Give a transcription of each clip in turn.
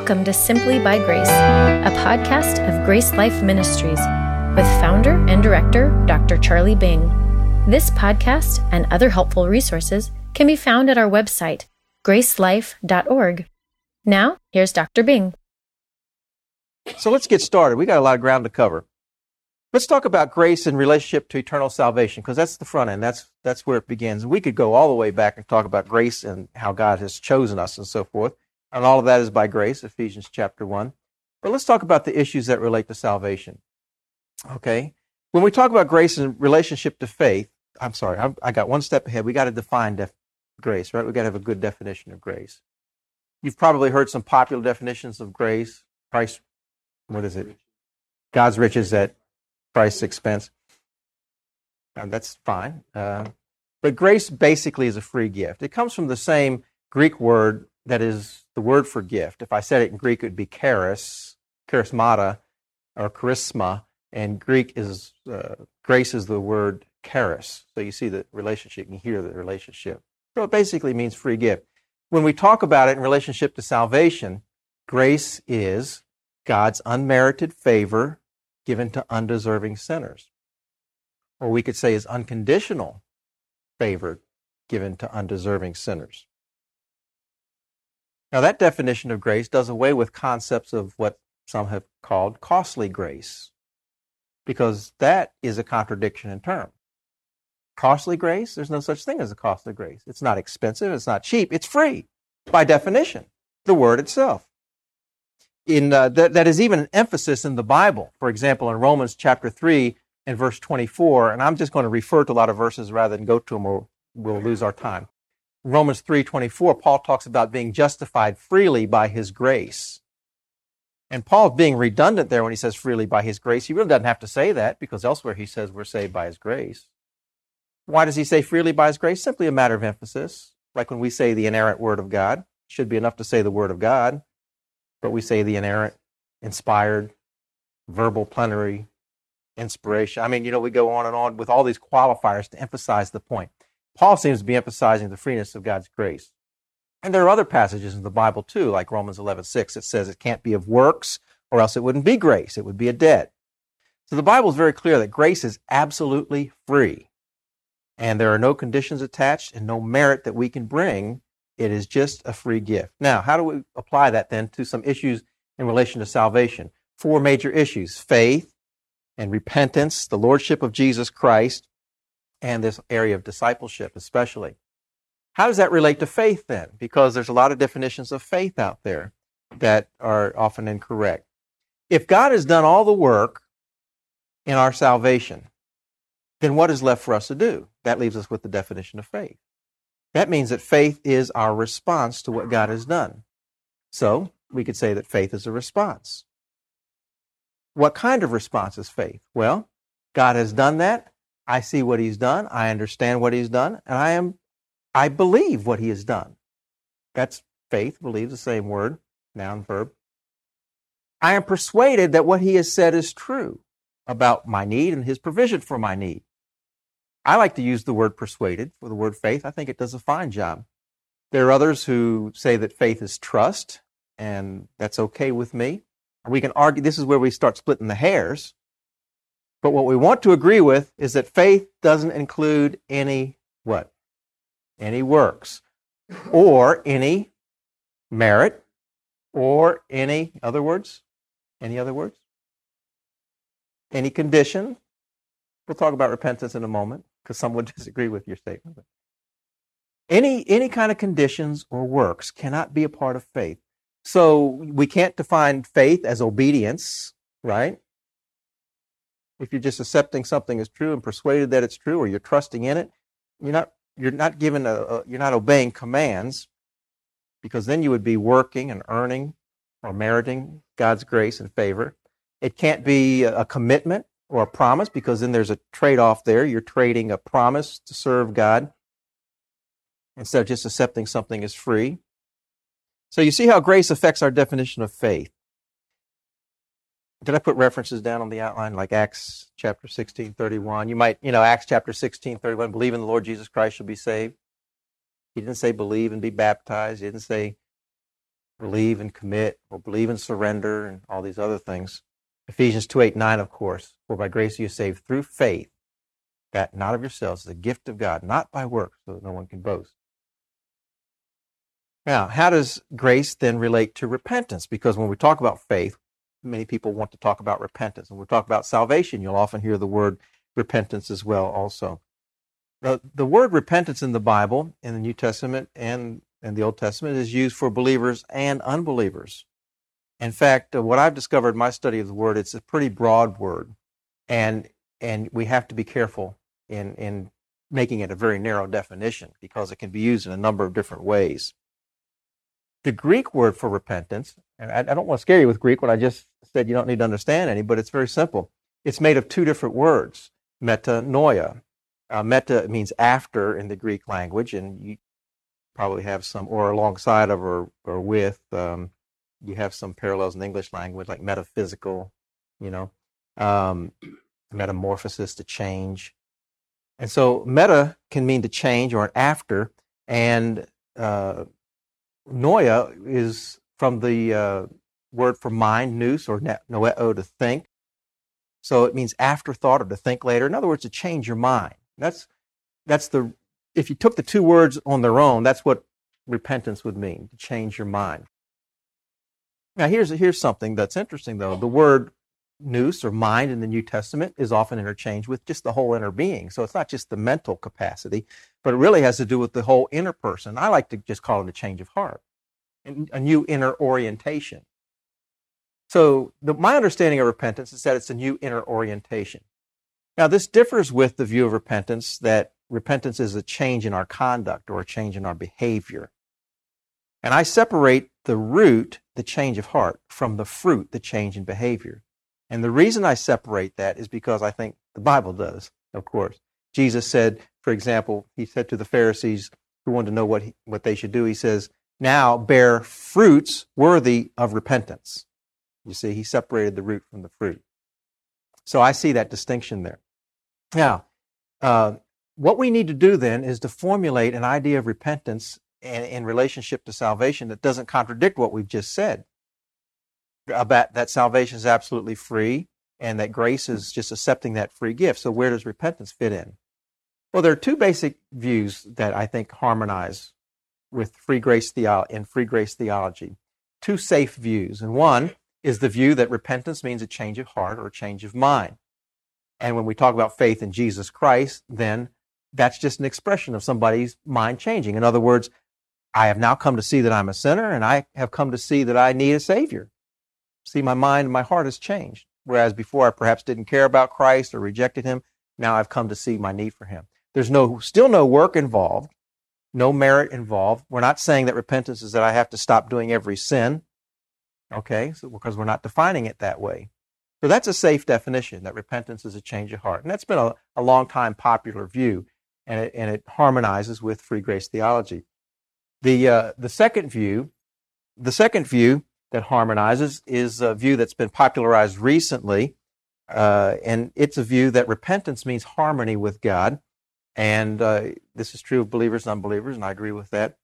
Welcome to Simply by Grace, a podcast of Grace Life Ministries with founder and director Dr. Charlie Bing. This podcast and other helpful resources can be found at our website, gracelife.org. Now, here's Dr. Bing. So let's get started. We got a lot of ground to cover. Let's talk about grace in relationship to eternal salvation, because that's the front end. That's that's where it begins. We could go all the way back and talk about grace and how God has chosen us and so forth. And all of that is by grace, Ephesians chapter 1. But let's talk about the issues that relate to salvation. Okay? When we talk about grace in relationship to faith, I'm sorry, I, I got one step ahead. We got to define def- grace, right? We got to have a good definition of grace. You've probably heard some popular definitions of grace. Christ, what is it? God's riches at Christ's expense. And that's fine. Uh, but grace basically is a free gift. It comes from the same Greek word that is the word for gift. If I said it in Greek, it would be charis, charismata, or charisma. And Greek is, uh, grace is the word charis. So you see the relationship, you hear the relationship. So it basically means free gift. When we talk about it in relationship to salvation, grace is God's unmerited favor given to undeserving sinners. Or we could say is unconditional favor given to undeserving sinners. Now, that definition of grace does away with concepts of what some have called costly grace, because that is a contradiction in terms. Costly grace? There's no such thing as a costly grace. It's not expensive, it's not cheap, it's free by definition, the word itself. In, uh, that, that is even an emphasis in the Bible. For example, in Romans chapter 3 and verse 24, and I'm just going to refer to a lot of verses rather than go to them or we'll lose our time. Romans 3:24, Paul talks about being justified freely by his grace. And Paul's being redundant there when he says freely by his grace. He really doesn't have to say that because elsewhere he says we're saved by his grace. Why does he say freely by his grace? Simply a matter of emphasis. Like when we say the inerrant word of God, should be enough to say the word of God, but we say the inerrant, inspired, verbal plenary, inspiration. I mean, you know, we go on and on with all these qualifiers to emphasize the point. Paul seems to be emphasizing the freeness of God's grace. And there are other passages in the Bible too, like Romans 11:6. It says it can't be of works, or else it wouldn't be grace. It would be a debt. So the Bible is very clear that grace is absolutely free. And there are no conditions attached and no merit that we can bring. It is just a free gift. Now, how do we apply that then to some issues in relation to salvation? Four major issues faith and repentance, the Lordship of Jesus Christ, and this area of discipleship, especially. How does that relate to faith then? Because there's a lot of definitions of faith out there that are often incorrect. If God has done all the work in our salvation, then what is left for us to do? That leaves us with the definition of faith. That means that faith is our response to what God has done. So we could say that faith is a response. What kind of response is faith? Well, God has done that. I see what he's done. I understand what he's done. And I am, I believe what he has done. That's faith, believe the same word, noun, verb. I am persuaded that what he has said is true about my need and his provision for my need. I like to use the word persuaded for the word faith. I think it does a fine job. There are others who say that faith is trust, and that's okay with me. We can argue, this is where we start splitting the hairs. But what we want to agree with is that faith doesn't include any what? Any works or any merit or any other words? Any other words? Any condition? We'll talk about repentance in a moment because some would disagree with your statement. Any, any kind of conditions or works cannot be a part of faith. So we can't define faith as obedience, right? If you're just accepting something as true and persuaded that it's true, or you're trusting in it, you're not you're not given a, a you're not obeying commands, because then you would be working and earning or meriting God's grace and favor. It can't be a commitment or a promise because then there's a trade off there. You're trading a promise to serve God instead of just accepting something as free. So you see how grace affects our definition of faith. Did I put references down on the outline like Acts chapter 16, 31? You might, you know, Acts chapter 16, 31, believe in the Lord Jesus Christ shall be saved. He didn't say believe and be baptized. He didn't say believe and commit, or believe and surrender, and all these other things. Ephesians 2 8 9, of course. For by grace you are saved through faith, that not of yourselves, a gift of God, not by works, so that no one can boast. Now, how does grace then relate to repentance? Because when we talk about faith, many people want to talk about repentance. And we talk about salvation, you'll often hear the word repentance as well also. The, the word repentance in the Bible, in the New Testament and in the Old Testament, is used for believers and unbelievers. In fact, uh, what I've discovered in my study of the word, it's a pretty broad word. And, and we have to be careful in, in making it a very narrow definition because it can be used in a number of different ways. The Greek word for repentance, and I, I don't want to scare you with Greek when I just said you don't need to understand any, but it's very simple. It's made of two different words, metanoia. Uh, meta means after in the Greek language, and you probably have some, or alongside of, or, or with, um, you have some parallels in English language, like metaphysical, you know, um, metamorphosis, to change. And so meta can mean to change or an after, and uh, noia is from the uh, word for mind, nous, or noeo, to think. So it means afterthought or to think later. In other words, to change your mind. That's that's the if you took the two words on their own, that's what repentance would mean, to change your mind. Now here's here's something that's interesting though. The word nous or mind in the New Testament is often interchanged with just the whole inner being. So it's not just the mental capacity, but it really has to do with the whole inner person. I like to just call it a change of heart, a new inner orientation. So the, my understanding of repentance is that it's a new inner orientation. Now this differs with the view of repentance that repentance is a change in our conduct or a change in our behavior. And I separate the root, the change of heart, from the fruit, the change in behavior. And the reason I separate that is because I think the Bible does, of course. Jesus said, for example, he said to the Pharisees who wanted to know what, he, what they should do, he says, Now bear fruits worthy of repentance. You see, he separated the root from the fruit. So I see that distinction there. Now, uh, what we need to do then is to formulate an idea of repentance in, in relationship to salvation that doesn't contradict what we've just said about that salvation is absolutely free and that grace is just accepting that free gift. So where does repentance fit in? Well, there are two basic views that I think harmonize with free grace theology and free grace theology. Two safe views. And one is the view that repentance means a change of heart or a change of mind. And when we talk about faith in Jesus Christ, then that's just an expression of somebody's mind changing. In other words, I have now come to see that I'm a sinner and I have come to see that I need a savior. See, my mind and my heart has changed. Whereas before I perhaps didn't care about Christ or rejected him, now I've come to see my need for him. There's no, still no work involved, no merit involved. We're not saying that repentance is that I have to stop doing every sin. Okay, so, because we're not defining it that way. So that's a safe definition that repentance is a change of heart. And that's been a, a long time popular view, and it, and it harmonizes with free grace theology. The, uh, the second view, the second view that harmonizes is a view that's been popularized recently. Uh, and it's a view that repentance means harmony with God. And uh, this is true of believers and unbelievers, and I agree with that.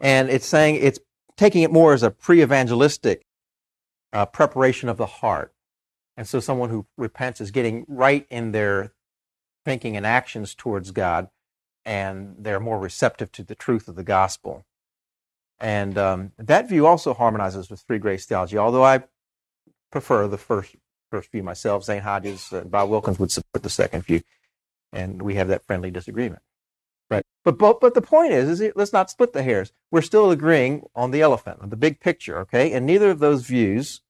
And it's saying it's taking it more as a pre evangelistic uh, preparation of the heart. And so someone who repents is getting right in their thinking and actions towards God, and they're more receptive to the truth of the gospel. And um, that view also harmonizes with free grace theology, although I prefer the first first view myself. Zane Hodges and Bob Wilkins would support the second view, and we have that friendly disagreement. Right. But but, but the point is, is it, let's not split the hairs. We're still agreeing on the elephant, on the big picture, okay? And neither of those views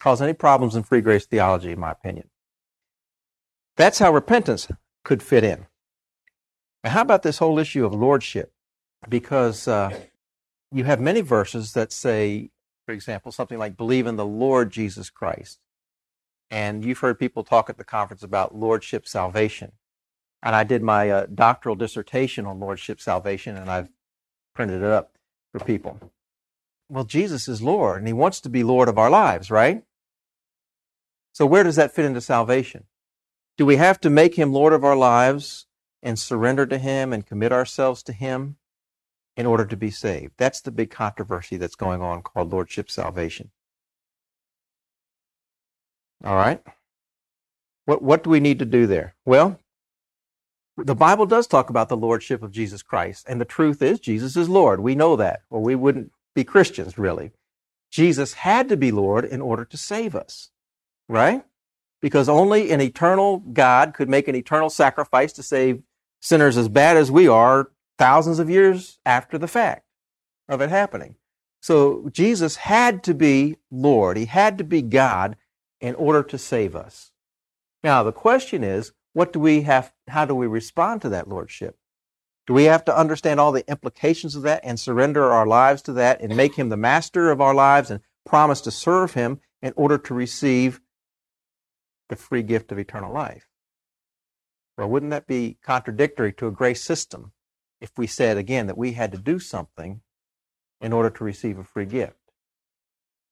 cause any problems in free grace theology, in my opinion. That's how repentance could fit in. Now, how about this whole issue of lordship? Because uh, you have many verses that say, for example, something like believe in the Lord Jesus Christ. And you've heard people talk at the conference about lordship salvation. And I did my uh, doctoral dissertation on lordship salvation, and I've printed it up for people. Well, Jesus is Lord, and He wants to be Lord of our lives, right? So, where does that fit into salvation? Do we have to make Him Lord of our lives and surrender to Him and commit ourselves to Him? In order to be saved. That's the big controversy that's going on called Lordship salvation. All right. What, what do we need to do there? Well, the Bible does talk about the Lordship of Jesus Christ. And the truth is, Jesus is Lord. We know that, or we wouldn't be Christians, really. Jesus had to be Lord in order to save us, right? Because only an eternal God could make an eternal sacrifice to save sinners as bad as we are thousands of years after the fact of it happening. So Jesus had to be Lord. He had to be God in order to save us. Now, the question is, what do we have, how do we respond to that lordship? Do we have to understand all the implications of that and surrender our lives to that and make him the master of our lives and promise to serve him in order to receive the free gift of eternal life? Well, wouldn't that be contradictory to a grace system if we said again that we had to do something in order to receive a free gift?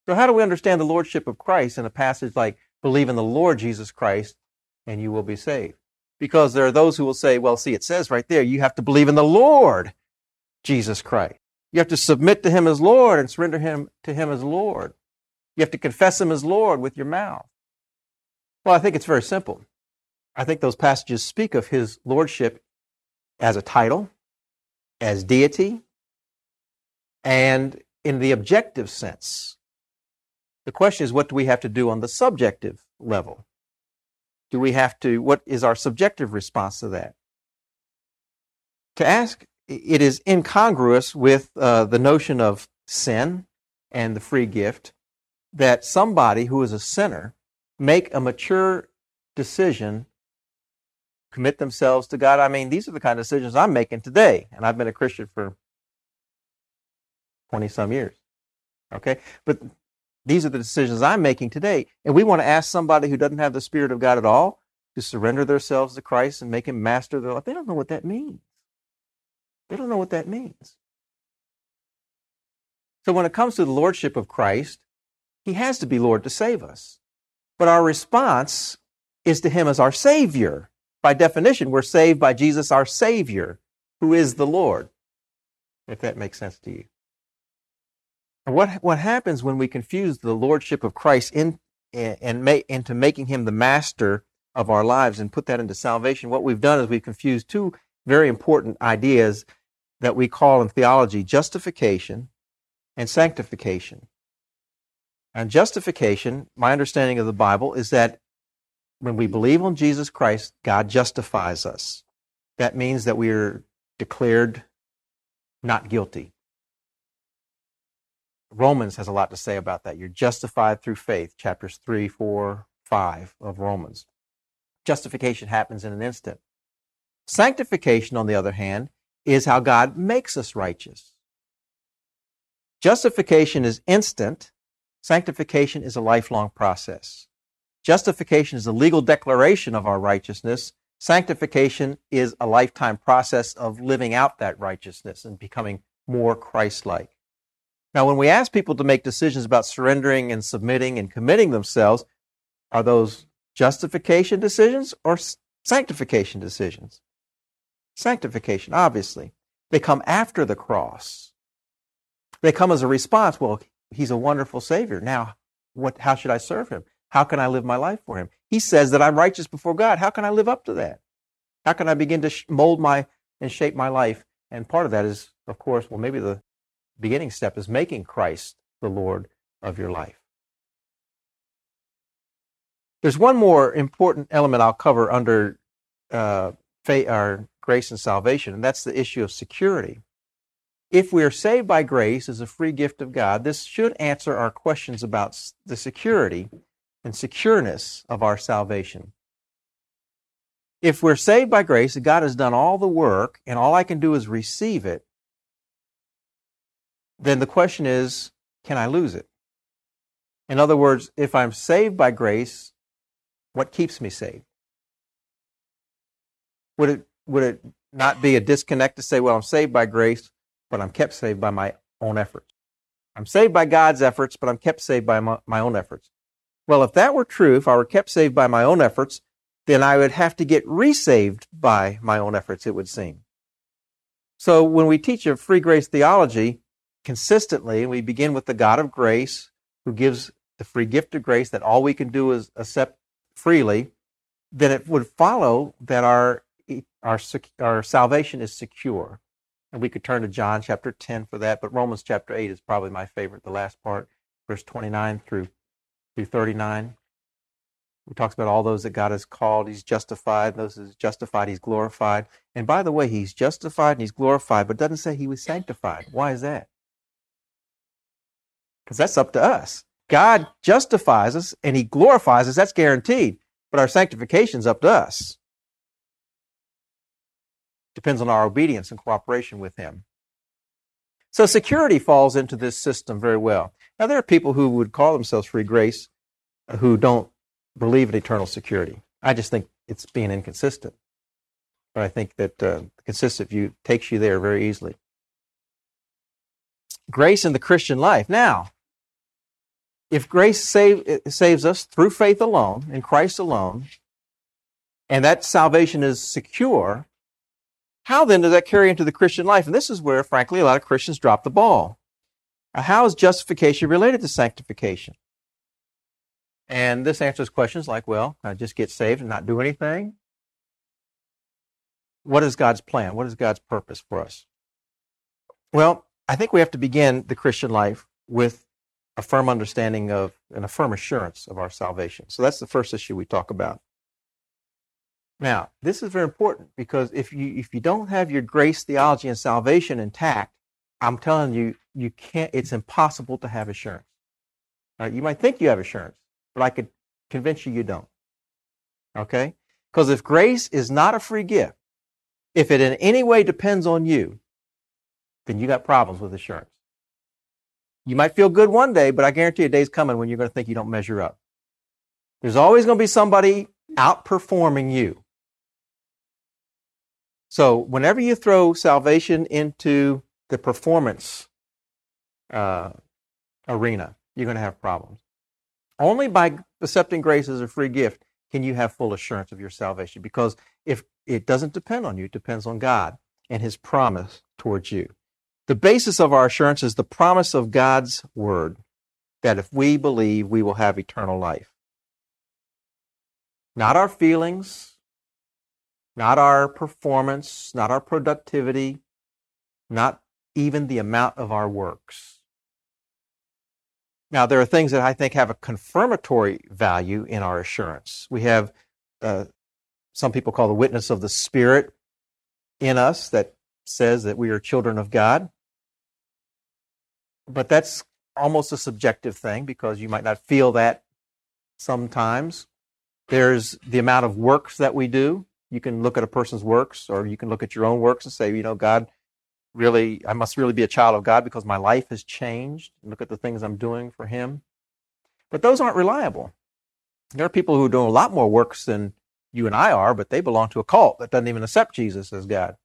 So, how do we understand the Lordship of Christ in a passage like, believe in the Lord Jesus Christ and you will be saved? Because there are those who will say, well, see, it says right there, you have to believe in the Lord Jesus Christ. You have to submit to him as Lord and surrender him to him as Lord. You have to confess him as Lord with your mouth. Well, I think it's very simple. I think those passages speak of his lordship as a title, as deity, and in the objective sense. The question is, what do we have to do on the subjective level? Do we have to, what is our subjective response to that? To ask, it is incongruous with uh, the notion of sin and the free gift that somebody who is a sinner make a mature decision, commit themselves to God. I mean, these are the kind of decisions I'm making today, and I've been a Christian for 20 some years. Okay? But these are the decisions I'm making today. And we want to ask somebody who doesn't have the Spirit of God at all to surrender themselves to Christ and make Him master their life. They don't know what that means. They don't know what that means. So when it comes to the Lordship of Christ, He has to be Lord to save us. But our response is to Him as our Savior. By definition, we're saved by Jesus, our Savior, who is the Lord, if that makes sense to you. And what, what happens when we confuse the lordship of Christ in, and make, into making him the master of our lives and put that into salvation? What we've done is we've confused two very important ideas that we call in theology justification and sanctification. And justification, my understanding of the Bible is that when we believe on Jesus Christ, God justifies us. That means that we are declared not guilty. Romans has a lot to say about that. You're justified through faith, chapters 3, 4, 5 of Romans. Justification happens in an instant. Sanctification, on the other hand, is how God makes us righteous. Justification is instant, sanctification is a lifelong process. Justification is a legal declaration of our righteousness. Sanctification is a lifetime process of living out that righteousness and becoming more Christ like. Now, when we ask people to make decisions about surrendering and submitting and committing themselves, are those justification decisions or sanctification decisions? Sanctification, obviously. They come after the cross. They come as a response. Well, he's a wonderful Savior. Now, what, how should I serve him? How can I live my life for him? He says that I'm righteous before God. How can I live up to that? How can I begin to mold my and shape my life? And part of that is, of course, well, maybe the beginning step is making Christ the Lord of your life. There's one more important element I'll cover under uh, faith, or grace and salvation, and that's the issue of security. If we are saved by grace as a free gift of God, this should answer our questions about the security and secureness of our salvation. If we're saved by grace and God has done all the work and all I can do is receive it, then the question is can I lose it? In other words, if I'm saved by grace, what keeps me saved? Would it, would it not be a disconnect to say, well, I'm saved by grace, but I'm kept saved by my own efforts? I'm saved by God's efforts, but I'm kept saved by my, my own efforts. Well, if that were true, if I were kept saved by my own efforts, then I would have to get resaved by my own efforts, it would seem. So when we teach a free grace theology consistently, we begin with the God of grace who gives the free gift of grace that all we can do is accept freely, then it would follow that our our our salvation is secure. And we could turn to John chapter 10 for that, but Romans chapter 8 is probably my favorite, the last part, verse 29 through through 39. He talks about all those that God has called, he's justified, those he's justified, he's glorified. And by the way, he's justified and he's glorified, but doesn't say he was sanctified. Why is that? Because that's up to us. God justifies us and he glorifies us, that's guaranteed. But our sanctification is up to us. Depends on our obedience and cooperation with him. So security falls into this system very well. Now, there are people who would call themselves free grace who don't believe in eternal security. I just think it's being inconsistent. But I think that uh, the consistent view takes you there very easily. Grace in the Christian life. Now, if grace save, saves us through faith alone, in Christ alone, and that salvation is secure, how then does that carry into the Christian life? And this is where, frankly, a lot of Christians drop the ball. How is justification related to sanctification? And this answers questions like, well, I just get saved and not do anything? What is God's plan? What is God's purpose for us? Well, I think we have to begin the Christian life with a firm understanding of and a firm assurance of our salvation. So that's the first issue we talk about. Now, this is very important because if you if you don't have your grace theology and salvation intact, I'm telling you, you can't. It's impossible to have assurance. You might think you have assurance, but I could convince you you don't. Okay? Because if grace is not a free gift, if it in any way depends on you, then you got problems with assurance. You might feel good one day, but I guarantee a day's coming when you're going to think you don't measure up. There's always going to be somebody outperforming you. So whenever you throw salvation into the performance uh, arena, you're going to have problems. Only by accepting grace as a free gift can you have full assurance of your salvation because if it doesn't depend on you, it depends on God and his promise towards you. The basis of our assurance is the promise of God's word that if we believe, we will have eternal life. Not our feelings, not our performance, not our productivity, not even the amount of our works. Now, there are things that I think have a confirmatory value in our assurance. We have uh, some people call the witness of the Spirit in us that says that we are children of God. But that's almost a subjective thing because you might not feel that sometimes. There's the amount of works that we do. You can look at a person's works or you can look at your own works and say, you know, God really, I must really be a child of God because my life has changed. Look at the things I'm doing for Him. But those aren't reliable. There are people who are doing a lot more works than you and I are, but they belong to a cult that doesn't even accept Jesus as God.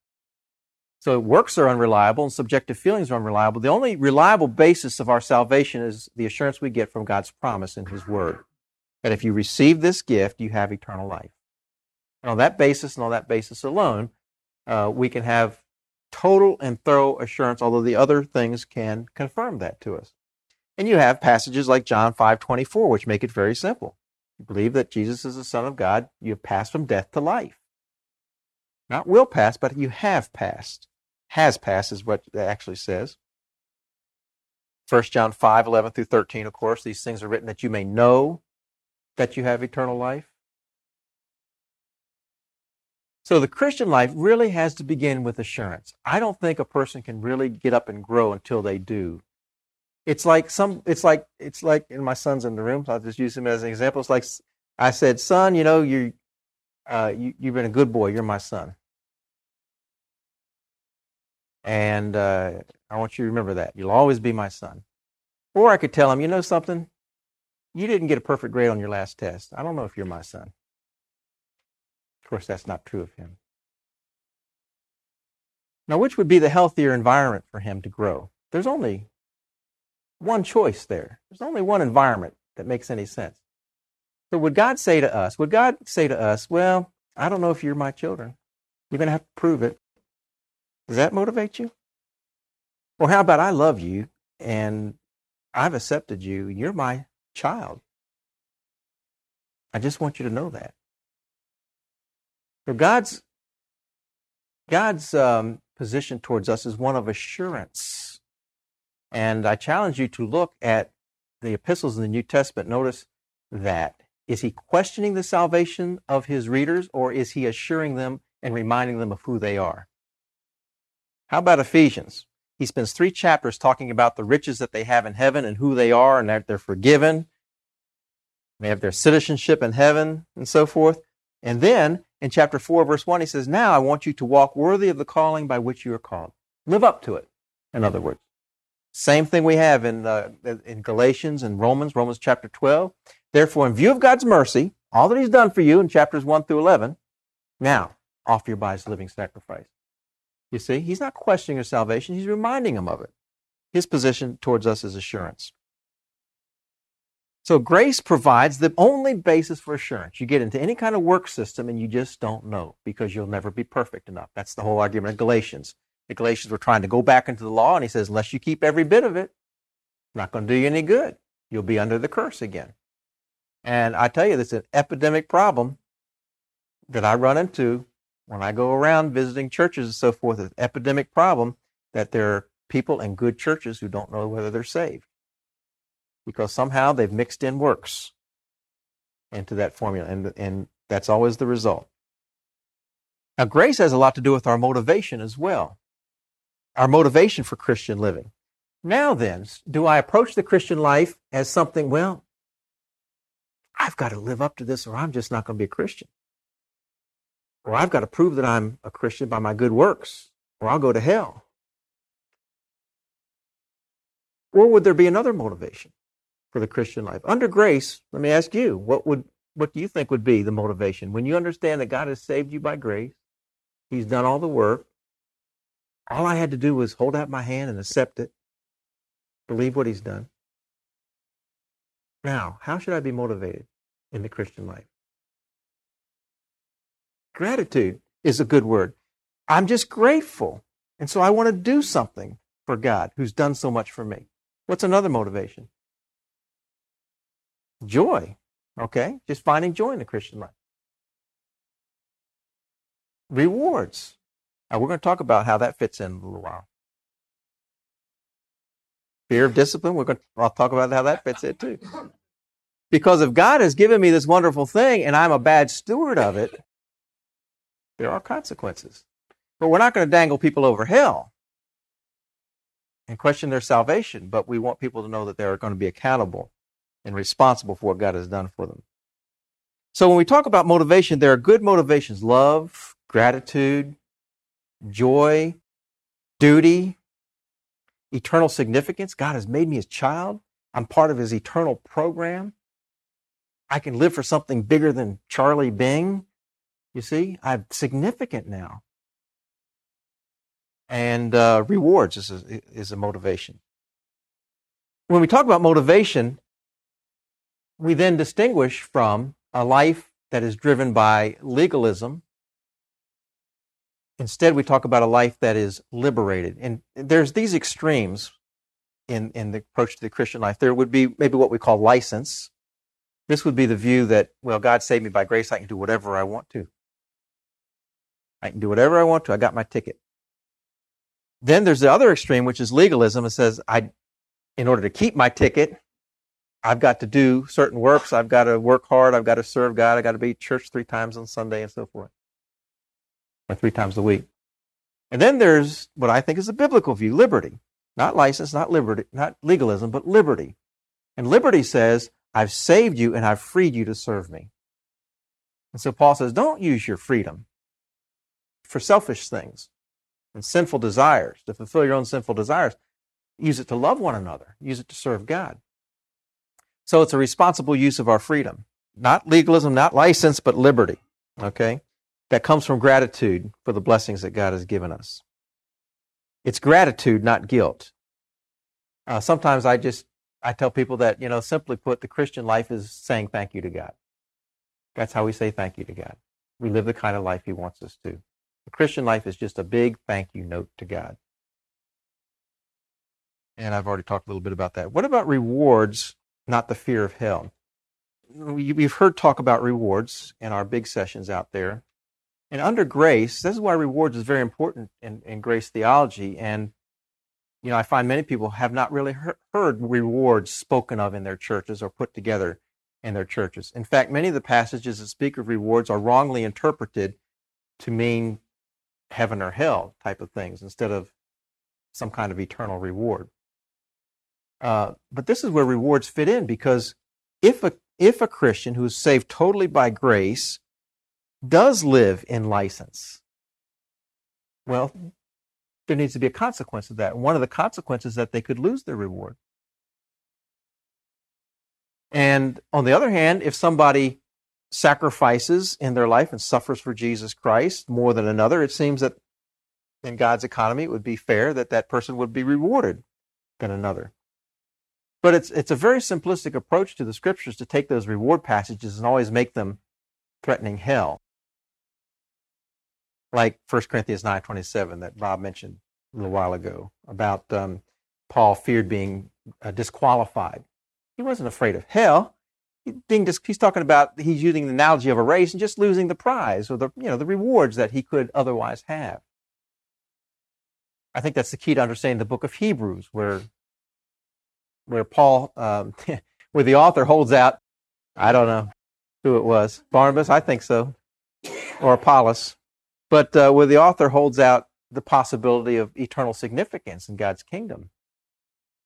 So works are unreliable and subjective feelings are unreliable. The only reliable basis of our salvation is the assurance we get from God's promise in His Word. That if you receive this gift, you have eternal life. And on that basis and on that basis alone, uh, we can have total and thorough assurance, although the other things can confirm that to us. And you have passages like John 5:24 which make it very simple. You believe that Jesus is the son of God, you have passed from death to life. Not will pass, but you have passed. Has passed is what it actually says. 1 John 5, 11 through 13, of course, these things are written that you may know that you have eternal life. So the Christian life really has to begin with assurance. I don't think a person can really get up and grow until they do. It's like some it's like it's like and my son's in the room, so I'll just use him as an example. It's like I said, son, you know, you uh, you, you've been a good boy. You're my son. And uh, I want you to remember that. You'll always be my son. Or I could tell him, you know something? You didn't get a perfect grade on your last test. I don't know if you're my son. Course, that's not true of him. Now, which would be the healthier environment for him to grow? There's only one choice there. There's only one environment that makes any sense. So, would God say to us, would God say to us, well, I don't know if you're my children. You're going to have to prove it. Does that motivate you? Or how about I love you and I've accepted you. You're my child. I just want you to know that. God's God's um, position towards us is one of assurance. And I challenge you to look at the epistles in the New Testament. Notice that. Is he questioning the salvation of his readers or is he assuring them and reminding them of who they are? How about Ephesians? He spends three chapters talking about the riches that they have in heaven and who they are and that they're forgiven. They have their citizenship in heaven and so forth. And then in chapter 4, verse 1, he says, Now I want you to walk worthy of the calling by which you are called. Live up to it, in other words. Same thing we have in, uh, in Galatians and Romans, Romans chapter 12. Therefore, in view of God's mercy, all that he's done for you in chapters 1 through 11, now offer your bodies living sacrifice. You see, he's not questioning your salvation, he's reminding them of it. His position towards us is assurance. So grace provides the only basis for assurance. You get into any kind of work system and you just don't know because you'll never be perfect enough. That's the whole argument of Galatians. The Galatians were trying to go back into the law, and he says, unless you keep every bit of it, not going to do you any good. You'll be under the curse again. And I tell you, this is an epidemic problem that I run into when I go around visiting churches and so forth. It's an epidemic problem that there are people in good churches who don't know whether they're saved because somehow they've mixed in works into that formula, and, and that's always the result. Now, grace has a lot to do with our motivation as well, our motivation for Christian living. Now, then, do I approach the Christian life as something, well, I've got to live up to this or I'm just not going to be a Christian? Or I've got to prove that I'm a Christian by my good works, or I'll go to hell. Or would there be another motivation? For the Christian life. Under grace, let me ask you, what would what do you think would be the motivation when you understand that God has saved you by grace? He's done all the work. All I had to do was hold out my hand and accept it, believe what he's done. Now, how should I be motivated in the Christian life? Gratitude is a good word. I'm just grateful. And so I want to do something for God who's done so much for me. What's another motivation? Joy. Okay? Just finding joy in the Christian life. Rewards. Now, we're going to talk about how that fits in a little while. Fear of discipline. We're going to I'll talk about how that fits in too. Because if God has given me this wonderful thing and I'm a bad steward of it, there are consequences. But we're not going to dangle people over hell and question their salvation, but we want people to know that they're going to be accountable and responsible for what God has done for them. So when we talk about motivation, there are good motivations love, gratitude, joy, duty, eternal significance. God has made me his child. I'm part of his eternal program. I can live for something bigger than Charlie Bing. You see, I'm significant now. And uh, rewards is a, is a motivation. When we talk about motivation, we then distinguish from a life that is driven by legalism. Instead, we talk about a life that is liberated. And there's these extremes in, in the approach to the Christian life. There would be maybe what we call license. This would be the view that, well, God saved me by grace. I can do whatever I want to. I can do whatever I want to. I got my ticket. Then there's the other extreme, which is legalism. It says, I, in order to keep my ticket, I've got to do certain works. I've got to work hard. I've got to serve God. I've got to be church three times on Sunday and so forth, or three times a week. And then there's what I think is a biblical view liberty, not license, not liberty, not legalism, but liberty. And liberty says, I've saved you and I've freed you to serve me. And so Paul says, don't use your freedom for selfish things and sinful desires, to fulfill your own sinful desires. Use it to love one another, use it to serve God. So it's a responsible use of our freedom. Not legalism, not license, but liberty. Okay? That comes from gratitude for the blessings that God has given us. It's gratitude, not guilt. Uh, sometimes I just I tell people that you know simply put, the Christian life is saying thank you to God. That's how we say thank you to God. We live the kind of life He wants us to. The Christian life is just a big thank you note to God. And I've already talked a little bit about that. What about rewards, not the fear of hell? We've heard talk about rewards in our big sessions out there. And under grace, this is why rewards is very important in, in grace theology. And, you know, I find many people have not really heard rewards spoken of in their churches or put together in their churches. In fact, many of the passages that speak of rewards are wrongly interpreted to mean heaven or hell type of things instead of some kind of eternal reward. Uh, but this is where rewards fit in because if a if a Christian who is saved totally by grace does live in license, well, there needs to be a consequence of that. One of the consequences is that they could lose their reward. And on the other hand, if somebody sacrifices in their life and suffers for Jesus Christ more than another, it seems that in God's economy, it would be fair that that person would be rewarded than another. But it's, it's a very simplistic approach to the scriptures to take those reward passages and always make them threatening hell. Like 1 Corinthians 9.27 that Bob mentioned a little while ago about um, Paul feared being uh, disqualified. He wasn't afraid of hell. He being dis- he's talking about he's using the analogy of a race and just losing the prize or the you know the rewards that he could otherwise have. I think that's the key to understanding the book of Hebrews, where where Paul, um, where the author holds out, I don't know who it was, Barnabas, I think so, or Apollos, but uh, where the author holds out the possibility of eternal significance in God's kingdom.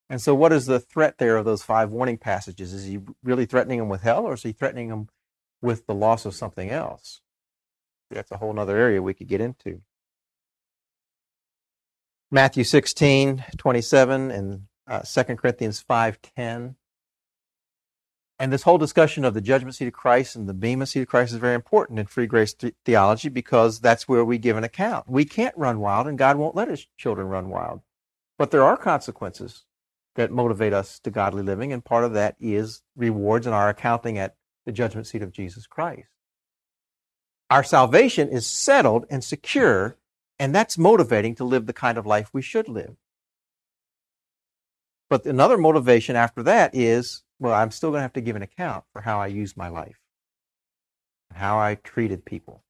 And so, what is the threat there of those five warning passages? Is he really threatening them with hell, or is he threatening them with the loss of something else? That's a whole other area we could get into. Matthew 16, 27, and uh, 2 Corinthians 5.10. And this whole discussion of the judgment seat of Christ and the bema seat of Christ is very important in free grace th- theology because that's where we give an account. We can't run wild, and God won't let his children run wild. But there are consequences that motivate us to godly living, and part of that is rewards in our accounting at the judgment seat of Jesus Christ. Our salvation is settled and secure, and that's motivating to live the kind of life we should live. But another motivation after that is, well, I'm still going to have to give an account for how I used my life, how I treated people,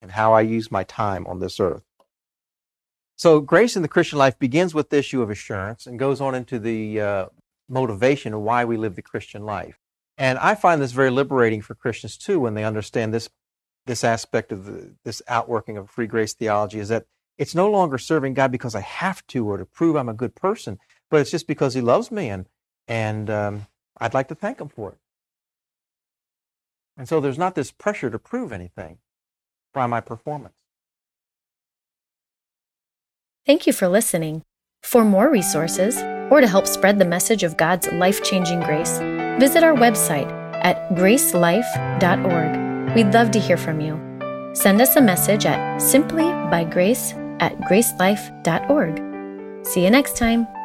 and how I used my time on this earth. So, grace in the Christian life begins with the issue of assurance and goes on into the uh, motivation of why we live the Christian life. And I find this very liberating for Christians too when they understand this this aspect of the, this outworking of free grace theology is that it's no longer serving God because I have to or to prove I'm a good person, but it's just because He loves me, and and um, I'd like to thank Him for it. And so there's not this pressure to prove anything by my performance. Thank you for listening. For more resources, or to help spread the message of God's life changing grace, visit our website at gracelife.org. We'd love to hear from you. Send us a message at simplybygrace at gracelife.org. See you next time.